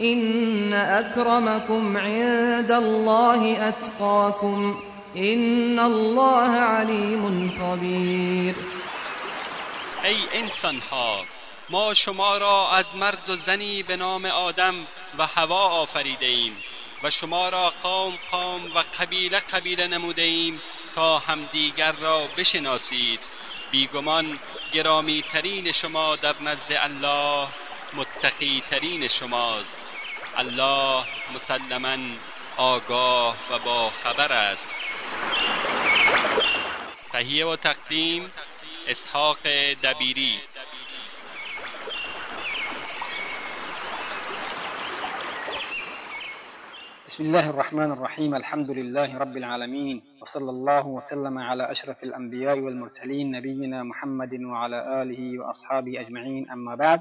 إن أكرمكم عند الله أتقاكم إن الله عليم خبير. ای انسان ها ما شما را از مرد و زنی به نام آدم و هوا آفریده ایم و شما را قوم قوم و قبیله قبیله نموده ایم تا همدیگر را بشناسید. بیگمان گرامی ترین شما در نزد الله متقی ترین شماست. الله مسلما آگاه و با خبر است. تهیه و تقدیم اسحاق دبیری. بسم الله الرحمن الرحيم. الحمد لله رب العالمين. وصلى الله وسلم على أشرف الأنبياء والمرسلين نبينا محمد وعلى آله وأصحابه أجمعين. أما بعد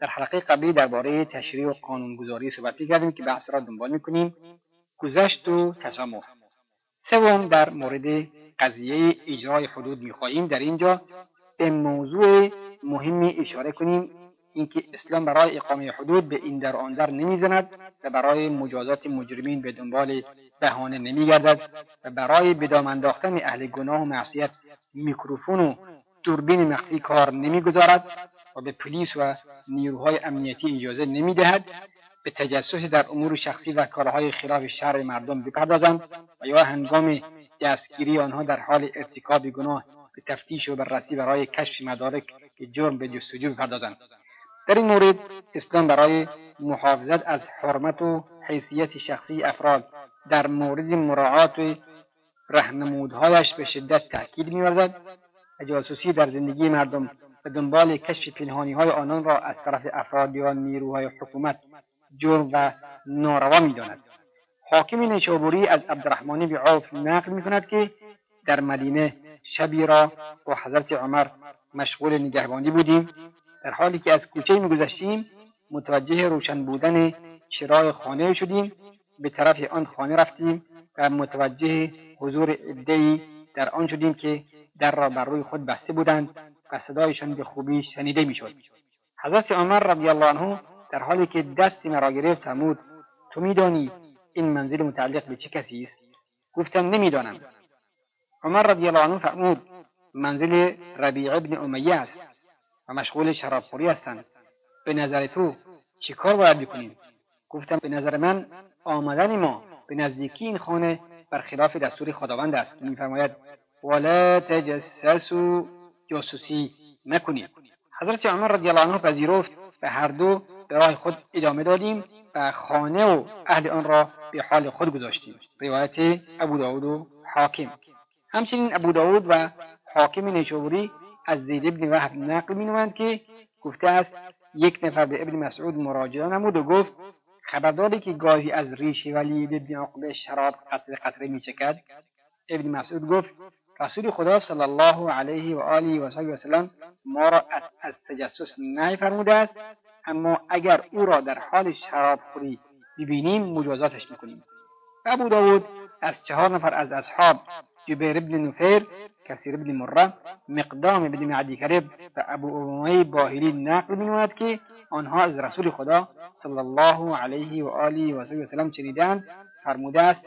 در حلقه قبلی درباره تشریع و قانونگذاری صحبت کردیم که بحث را دنبال می‌کنیم. گذشت و تسامح. سوم در مورد قضیه اجرای حدود می‌خواهیم. در اینجا به موضوع مهمی اشاره کنیم. اینکه اسلام برای اقامه حدود به این در آن در نمی‌زند و برای مجازات مجرمین به دنبال بهانه نمیگردد و برای به دام انداختن اهل گناه و معصیت میکروفون و دوربین مخفی کار نمی‌گذارد. و به پلیس و نیروهای امنیتی اجازه نمی‌دهد به تجسس در امور شخصی و کارهای خلاف شرع مردم بپردازند و یا هنگام دستگیری آنها در حال ارتکاب گناه به تفتیش و بررسی برای کشف مدارک جرم به جستجو بپردازند. در این مورد اسلام برای محافظت از حرمت و حیثیت شخصی افراد در مورد مراعات رهنمودهایش به شدت تاکید میورزد و جاسوسی در زندگی مردم و دنبال کشف پنهانی های آنان را از طرف افراد یا نیروهای حکومت جرم و ناروا می‌داند. حاکم نیشابوری از عبدالرحمن بن عوف نقل می‌کند که در مدینه شبی را با حضرت عمر مشغول نگهبانی بودیم در حالی که از کوچه میگذشتیم متوجه روشن بودن چراغ خانه شدیم به طرف آن خانه رفتیم و متوجه حضور عدهای در آن شدیم که در را بر روی خود بسته بودند. و صدایشان به خوبی شنیده می‌شد. حضرت عمر رضی الله عنه در حالی که دست مرا گرفت فرمود تو میدانی این منزل متعلق به چه کسی است؟ گفتم نمی‌دانم. عمر رضی الله عنه فرمود منزل ربیع ابن امیه است و مشغول شرابخوری هستند. به نظر تو چه کار باید بکنیم؟ گفتم به نظر من آمدن ما به نزدیکی این خانه برخلاف دستور خداوند است. میفرماید ولا تجسسوا جاسوسی نکنید. حضرت عمر رضی الله عنه پذیرفت و هر دو به راه خود ادامه دادیم و خانه و اهل آن را به حال خود گذاشتیم. روایت ابو داود و حاکم. همچنین ابو داود و حاکم نیشابوری از زید ابن وحب نقل مینوند که گفته است یک نفر به ابن مسعود مراجعه نمود و گفت خبرداری که گاهی از ریش ولید ابن عقبه شراب قطره قطره میچکد. ابن مسعود گفت رسول خدا صلی الله علیه و آله و وسلم ما را از, از تجسس نهی فرموده است. اما اگر او را در حال شراب خوری ببینیم مجازاتش می‌کنیم. و ابو داود از چهار نفر از اصحاب جبیر ابن نفیر کثیر ابن مره مقدام ابن معدی کرب و ابو امامه باهلی نقل میماند که آنها از رسول خدا صلی الله علیه و آله و سلم شنیدند فرموده است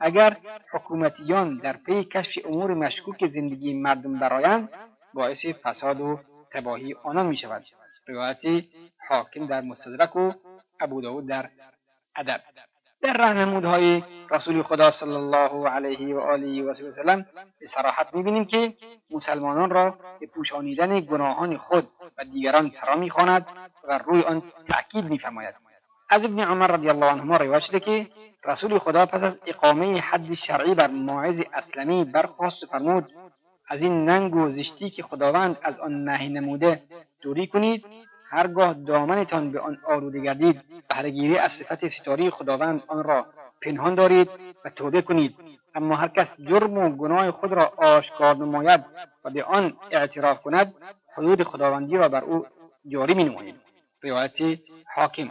اگر حکومتیان در پی کشف امور مشکوک زندگی مردم برایند باعث فساد و تباهی آنان می شود روایت حاکم در مستدرک و ابو داود در ادب. در راهنمودهای رسول خدا صلی الله علیه و آله و سلم به صراحت می‌بینیم که مسلمانان را به پوشانیدن گناهان خود و دیگران فرا می‌خواند و روی آن تأکید میفرماید. از ابن عمر رضی الله عنهما روایت شده که رسول خدا پس از اقامه حد شرعی بر ماعظ اسلمی برخواست و فرمود از این ننگ و زشتی که خداوند از آن نهی نموده دوری کنید هرگاه دامنتان به آن آلوده گردید بهرهگیری از صفت ستاری خداوند آن را پنهان دارید و توبه کنید. اما هر کس جرم و گناه خود را آشکار نماید و به آن اعتراف کند حدود خداوندی را بر او جاری می روایت حاکم.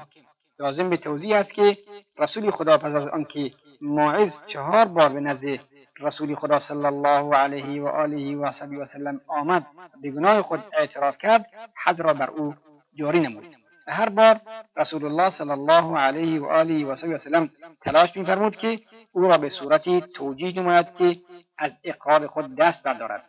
لازم به توضیح است که رسول خدا پس از آنکه ماعظ چهار بار به نزد رسول خدا صلی الله علیه و آله و و سلم آمد به گناه خود اعتراف کرد حد را بر او جاری نمود. هر بار رسول الله صلی الله علیه و آله و سلم تلاش میفرمود که او را به صورتی توجیه نماید که از اقرار خود دست بردارد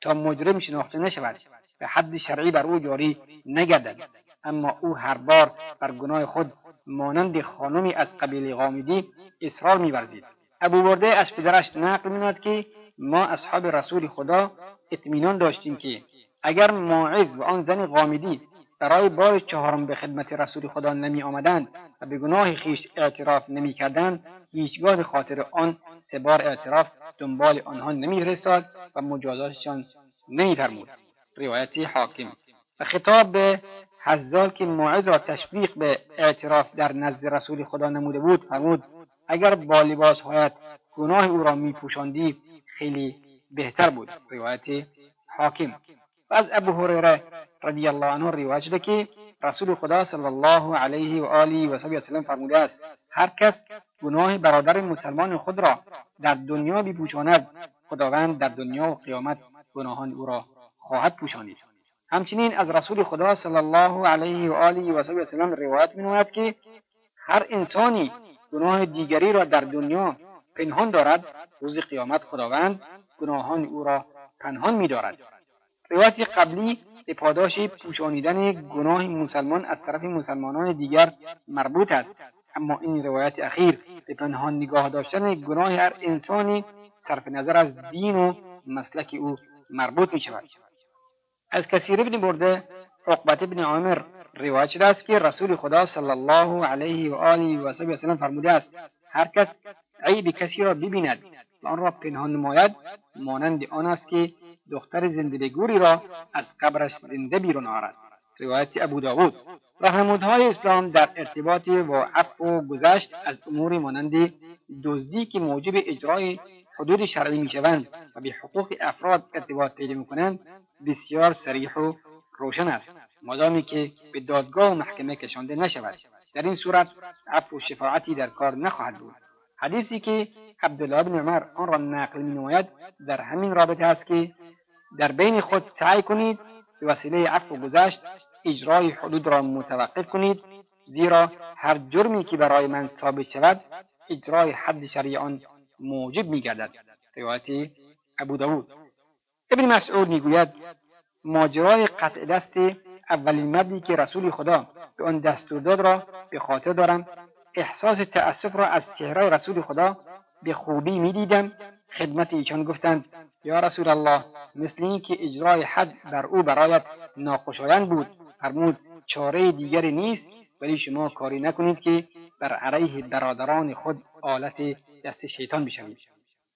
تا مجرم شناخته نشود. به حد شرعی بر او جاری نگردد. اما او هر بار بر گناه خود مانند خانمی از قبیل غامدی اصرار میورزید. ابو برده از پدرش نقل می‌کند که ما اصحاب رسول خدا اطمینان داشتیم که اگر ماعظ و آن زن غامدی برای بار چهارم به خدمت رسول خدا نمی آمدند و به گناه خیش اعتراف نمی کردند هیچگاه خاطر آن سه بار اعتراف دنبال آنها نمی رساد و مجازاتشان نمی فرمود روایت حاکم. و خطاب به حزال که موعظ را تشویق به اعتراف در نزد رسول خدا نموده بود فرمود اگر با لباسهایت گناه او را میپوشاندی خیلی بهتر بود. روایت حاکم. و از ابو هریره رضی الله عنه روایت شده که رسول خدا صلی الله علیه و آله و سلم فرموده است هر کس گناه برادر مسلمان خود را در دنیا بپوشاند خداوند در دنیا و قیامت گناهان او را خواهد پوشانید. همچنین از رسول خدا صلی الله علیه و آله و سلم روایت نماید که هر انسانی گناه دیگری را در دنیا پنهان دارد روز قیامت خداوند گناهان او را پنهان میدارد. روایت قبلی به پاداش پوشانیدن گناه مسلمان از طرف مسلمانان دیگر مربوط است. اما این روایت اخیر به پنهان نگاه داشتن گناه هر انسانی صرف نظر از دین و مسلک او مربوط می شود از کثیر ابن برده عقبت ابن عامر روایت شده است که رسول خدا صلی الله علیه و آله و سلم فرموده است هر کس عیب کسی را ببیند و آن را پنهان نماید مانند آن است که دختر زنده گوری را از قبرش زنده بیرون آرد. روایت ابو داود. رهنمودهای اسلام در ارتباط با عفو و گذشت از امور مانند دزدی که موجب اجرای حدود شرعی می‌شوند و به حقوق افراد ارتباط پیدا می‌کنند بسیار سریح و روشن است. مادامی که به دادگاه و محکمه کشانده نشود. در این صورت عفو و شفاعتی در کار نخواهد بود. حدیثی که عبدالله بن عمر آن را نقل نماید در همین رابطه است که در بین خود سعی کنید به وسیله عفو گذشت اجرای حدود را متوقف کنید زیرا هر جرمی که برای من ثابت شود اجرای حد شرعی آن موجب میگردد. روایت ابو داود. ابن مسعود می‌گوید ماجرای قطع دست اولین مردی که رسول خدا به آن دستور داد را به خاطر دارم. احساس تأسف را از چهره رسول خدا به خوبی می‌دیدم. خدمت ایشان گفتند یا رسول الله مثل اینکه اجرای حد بر او برایت ناخوشایند بود. فرمود چاره دیگری نیست ولی شما کاری نکنید که بر علیه برادران خود آلت دست شیطان بشوید.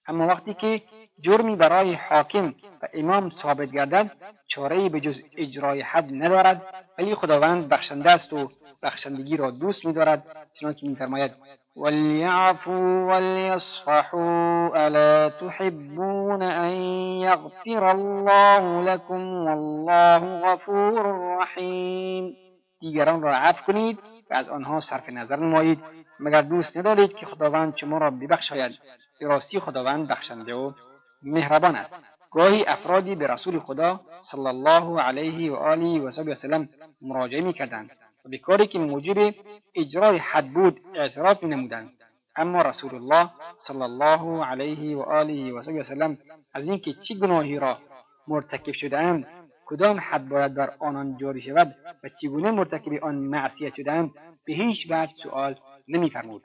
اما وقتی که جرمی برای حاکم و امام ثابت گردد چاره به جز اجرای حد ندارد ولی خداوند بخشنده است و بخشندگی را دوست میدارد. چنانکه میفرماید وليعفوا وليصفحوا ألا تحبون أن يغفر الله لكم والله غفور رحیم دیگران را عفو کنید از آنها صرف نظر نمایید. مگر دوست ندارید که خداوند شما را ببخشاید؟ به راستی خداوند بخشنده و مهربان است. گاهی افرادی به رسول خدا صلی الله علیه و آله و وسلم مراجعه می‌کردند و به کاری که موجب اجرای حد بود اعتراف نمودند اما رسول الله صلی الله علیه و آله و وسلم از اینکه چه گناهی را مرتکب شدهاند کدام حد باید بر آنان جاری شود و چگونه مرتکب آن معصیت شدهاند به هیچ وجه سؤال نمیفرمود.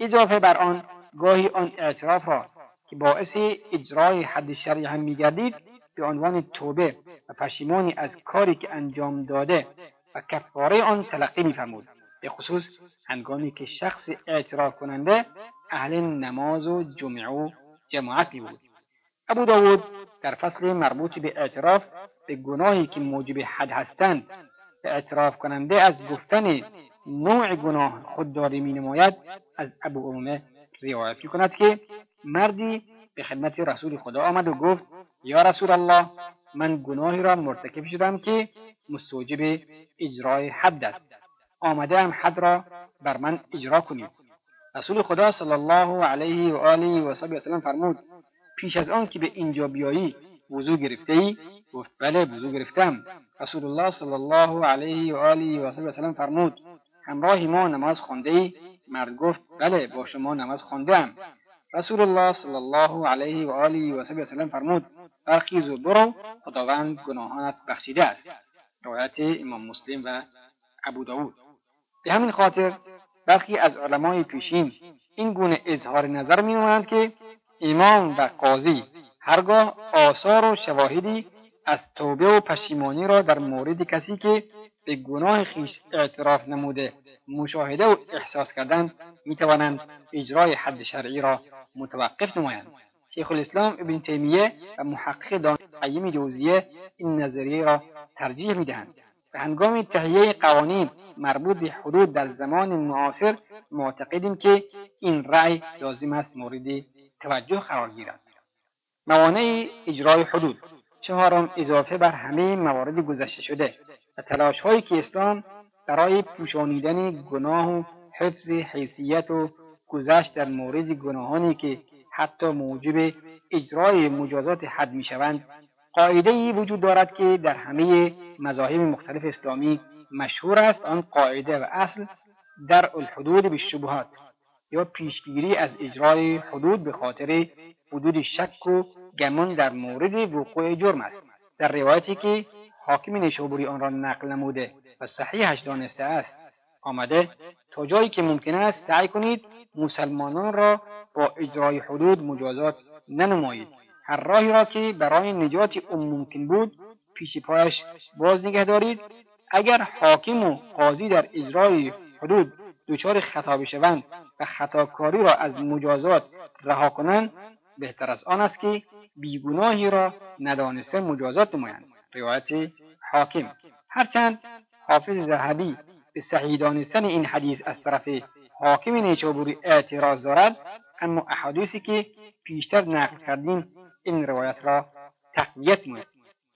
اضافه بر آن گاهی آن اعتراف را که باعث اجرای حد شرعی هم میگردید به عنوان توبه و پشیمانی از کاری که انجام داده و کفاره آن تلقی میفرمود. به خصوص هنگامی که شخص اعتراف کننده اهل نماز و جمعه و جماعتی بود. ابو داود در فصل مربوط به اعتراف به گناهی که موجب حد هستند اعتراف کننده از گفتن نوع گناه خودداری می نماید از ابو امه روایت می‌کند که مردی به خدمت رسول خدا آمد و گفت یا رسول الله من گناهی را مرتکب شدم که مستوجب اجرای حد است. آمده هم حد را بر من اجرا کنید. رسول خدا صلی الله علیه و آله و سلم فرمود پیش از آن که به اینجا بیایی وضو گرفته ای گفت بله وضو گرفتم. رسول الله صلی الله علیه و آله و سلم فرمود همراه ما نماز خونده ای مرد گفت بله با شما نماز ام رسول الله صلی الله علیه و آله و سلم فرمود برخیز و برو خداوند گناهانت بخشیده است. روایت امام مسلم و ابو داود. به همین خاطر برخی از علمای پیشین این گونه اظهار نظر می که امام و قاضی. هرگاه آثار و شواهدی از توبه و پشیمانی را در مورد کسی که به گناه خیش اعتراف نموده مشاهده و احساس کردند می‌توانند اجرای حد شرعی را متوقف نمایند. شیخ الاسلام ابن تیمیه و محقق دانقیم جوزیه این نظریه را ترجیح می‌دهند. به هنگام تهیه قوانین مربوط به حدود در زمان معاصر معتقدیم که این رأی لازم است مورد توجه قرار گیرد. موانع اجرای حدود. چهارم اضافه بر همه موارد گذشته شده و تلاش هایی که اسلام برای پوشانیدن گناه و حفظ حیثیت و گذشت در مورد گناهانی که حتی موجب اجرای مجازات حد می‌شوند قاعده ای وجود دارد که در همه مذاهب مختلف اسلامی مشهور است. آن قاعده و اصل در الحدود به شبهات یا پیشگیری از اجرای حدود به خاطر حدود شک و گمان در مورد وقوع جرم است. در روایتی که حاکم نیشابوری آن را نقل نموده و صحیحش دانسته است آمده تا جایی که ممکن است سعی کنید مسلمانان را با اجرای حدود مجازات ننمایید. هر راهی را که برای نجات او ممکن بود پیش پایش باز نگه دارید. اگر حاکم و قاضی در اجرای حدود دچار خطا بشوند و خطاکاری را از مجازات رها کنند بهتر از آن است که بیگناهی را ندانسته مجازات نمایند. روایت حاکم هرچند حافظ ذهبی به صحیح دانستن این حدیث از طرف حاکم نیشابوری اعتراض دارد اما احادیثی که پیشتر نقل کردیم این روایت را تقویت می‌کنند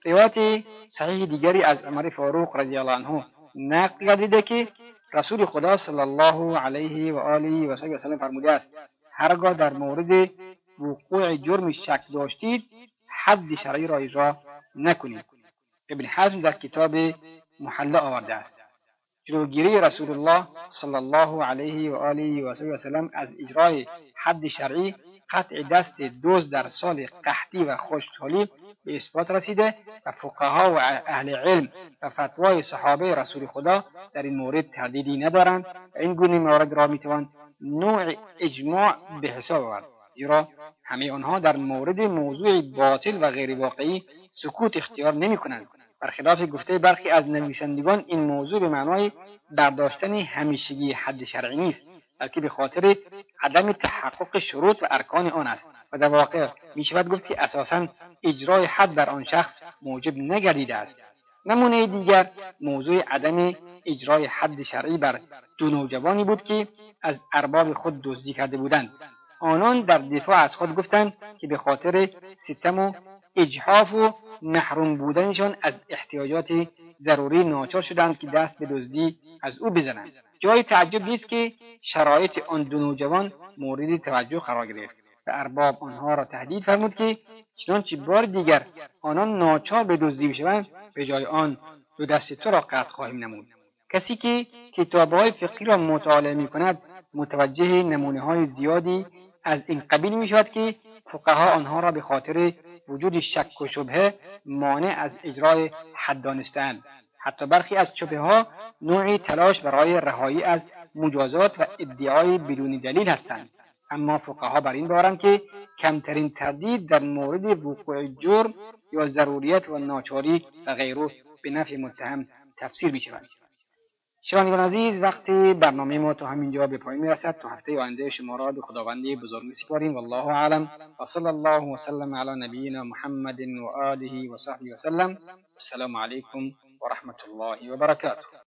روایت صحیح دیگری از عمر فاروق رضی الله عنه نقل گردیده که رسول خدا صلی الله علیه و آله و سلم فرموده است. هرگاه در مورد وقوع جرم شک داشتید حد شرعی را اجرا نکنید. ابن حزم در کتاب محله آورده است. جلوگیری رسول الله صلی الله علیه و آله و سلم از اجرای حد شرعی قطع دست دوز در سال قحطی و خشکسالی به اثبات رسیده و فقها و اهل علم و فتوای صحابه رسول خدا در این مورد تردیدی ندارند و این گونه موارد را می‌توان نوع اجماع به حساب آورد زیرا همه آنها در مورد موضوع باطل و غیر واقعی سکوت اختیار نمی کنند برخلاف گفته برخی از نویسندگان این موضوع به معنای برداشتن همیشگی حد شرعی نیست. بلکه به خاطر عدم تحقق شروط و ارکان آن است. و در واقع می شود گفت که اساسا اجرای حد بر آن شخص موجب نگردیده است. نمونه دیگر موضوع عدم اجرای حد شرعی بر دو نوجوانی بود که از ارباب خود دزدی کرده بودند. آنان در دفاع از خود گفتند که به خاطر ستم و اجحاف و محروم بودنشان از احتیاجات ضروری ناچار شدند که دست به دزدی از او بزنند. جای تعجب نیست که شرایط آن دو نوجوان مورد توجه قرار گرفت و ارباب آنها را تهدید فرمود که چنانچه بار دیگر آنان ناچار به دزدی بشوند به جای آن دو دست تو را قطع خواهیم نمود. کسی که کتابهای فقهی را مطالعه می کند متوجه نمونه های زیادی از این قبیل می شود که فقها آنها را به خاطر وجود شک و شبهه مانع از اجرای حد دانستند حتی برخی از شبه ها نوعی تلاش برای رهایی از مجازات و ادعای بدون دلیل هستند. اما فقها بر این بارند که کمترین تردید در مورد وقوع جرم یا ضروریت و ناچاری و غیره به نفع متهم تفسیر می شود شنوندگان عزیز وقتی برنامه ما تا همینجا به پایان می‌رسد. تا هفته آینده شما را به خداوند بزرگ میسپاریم والله اعلم. و صلی الله وسلم علی نبینا محمد و آله و صحبه وسلم السلام علیکم ورحمة الله وبركاته.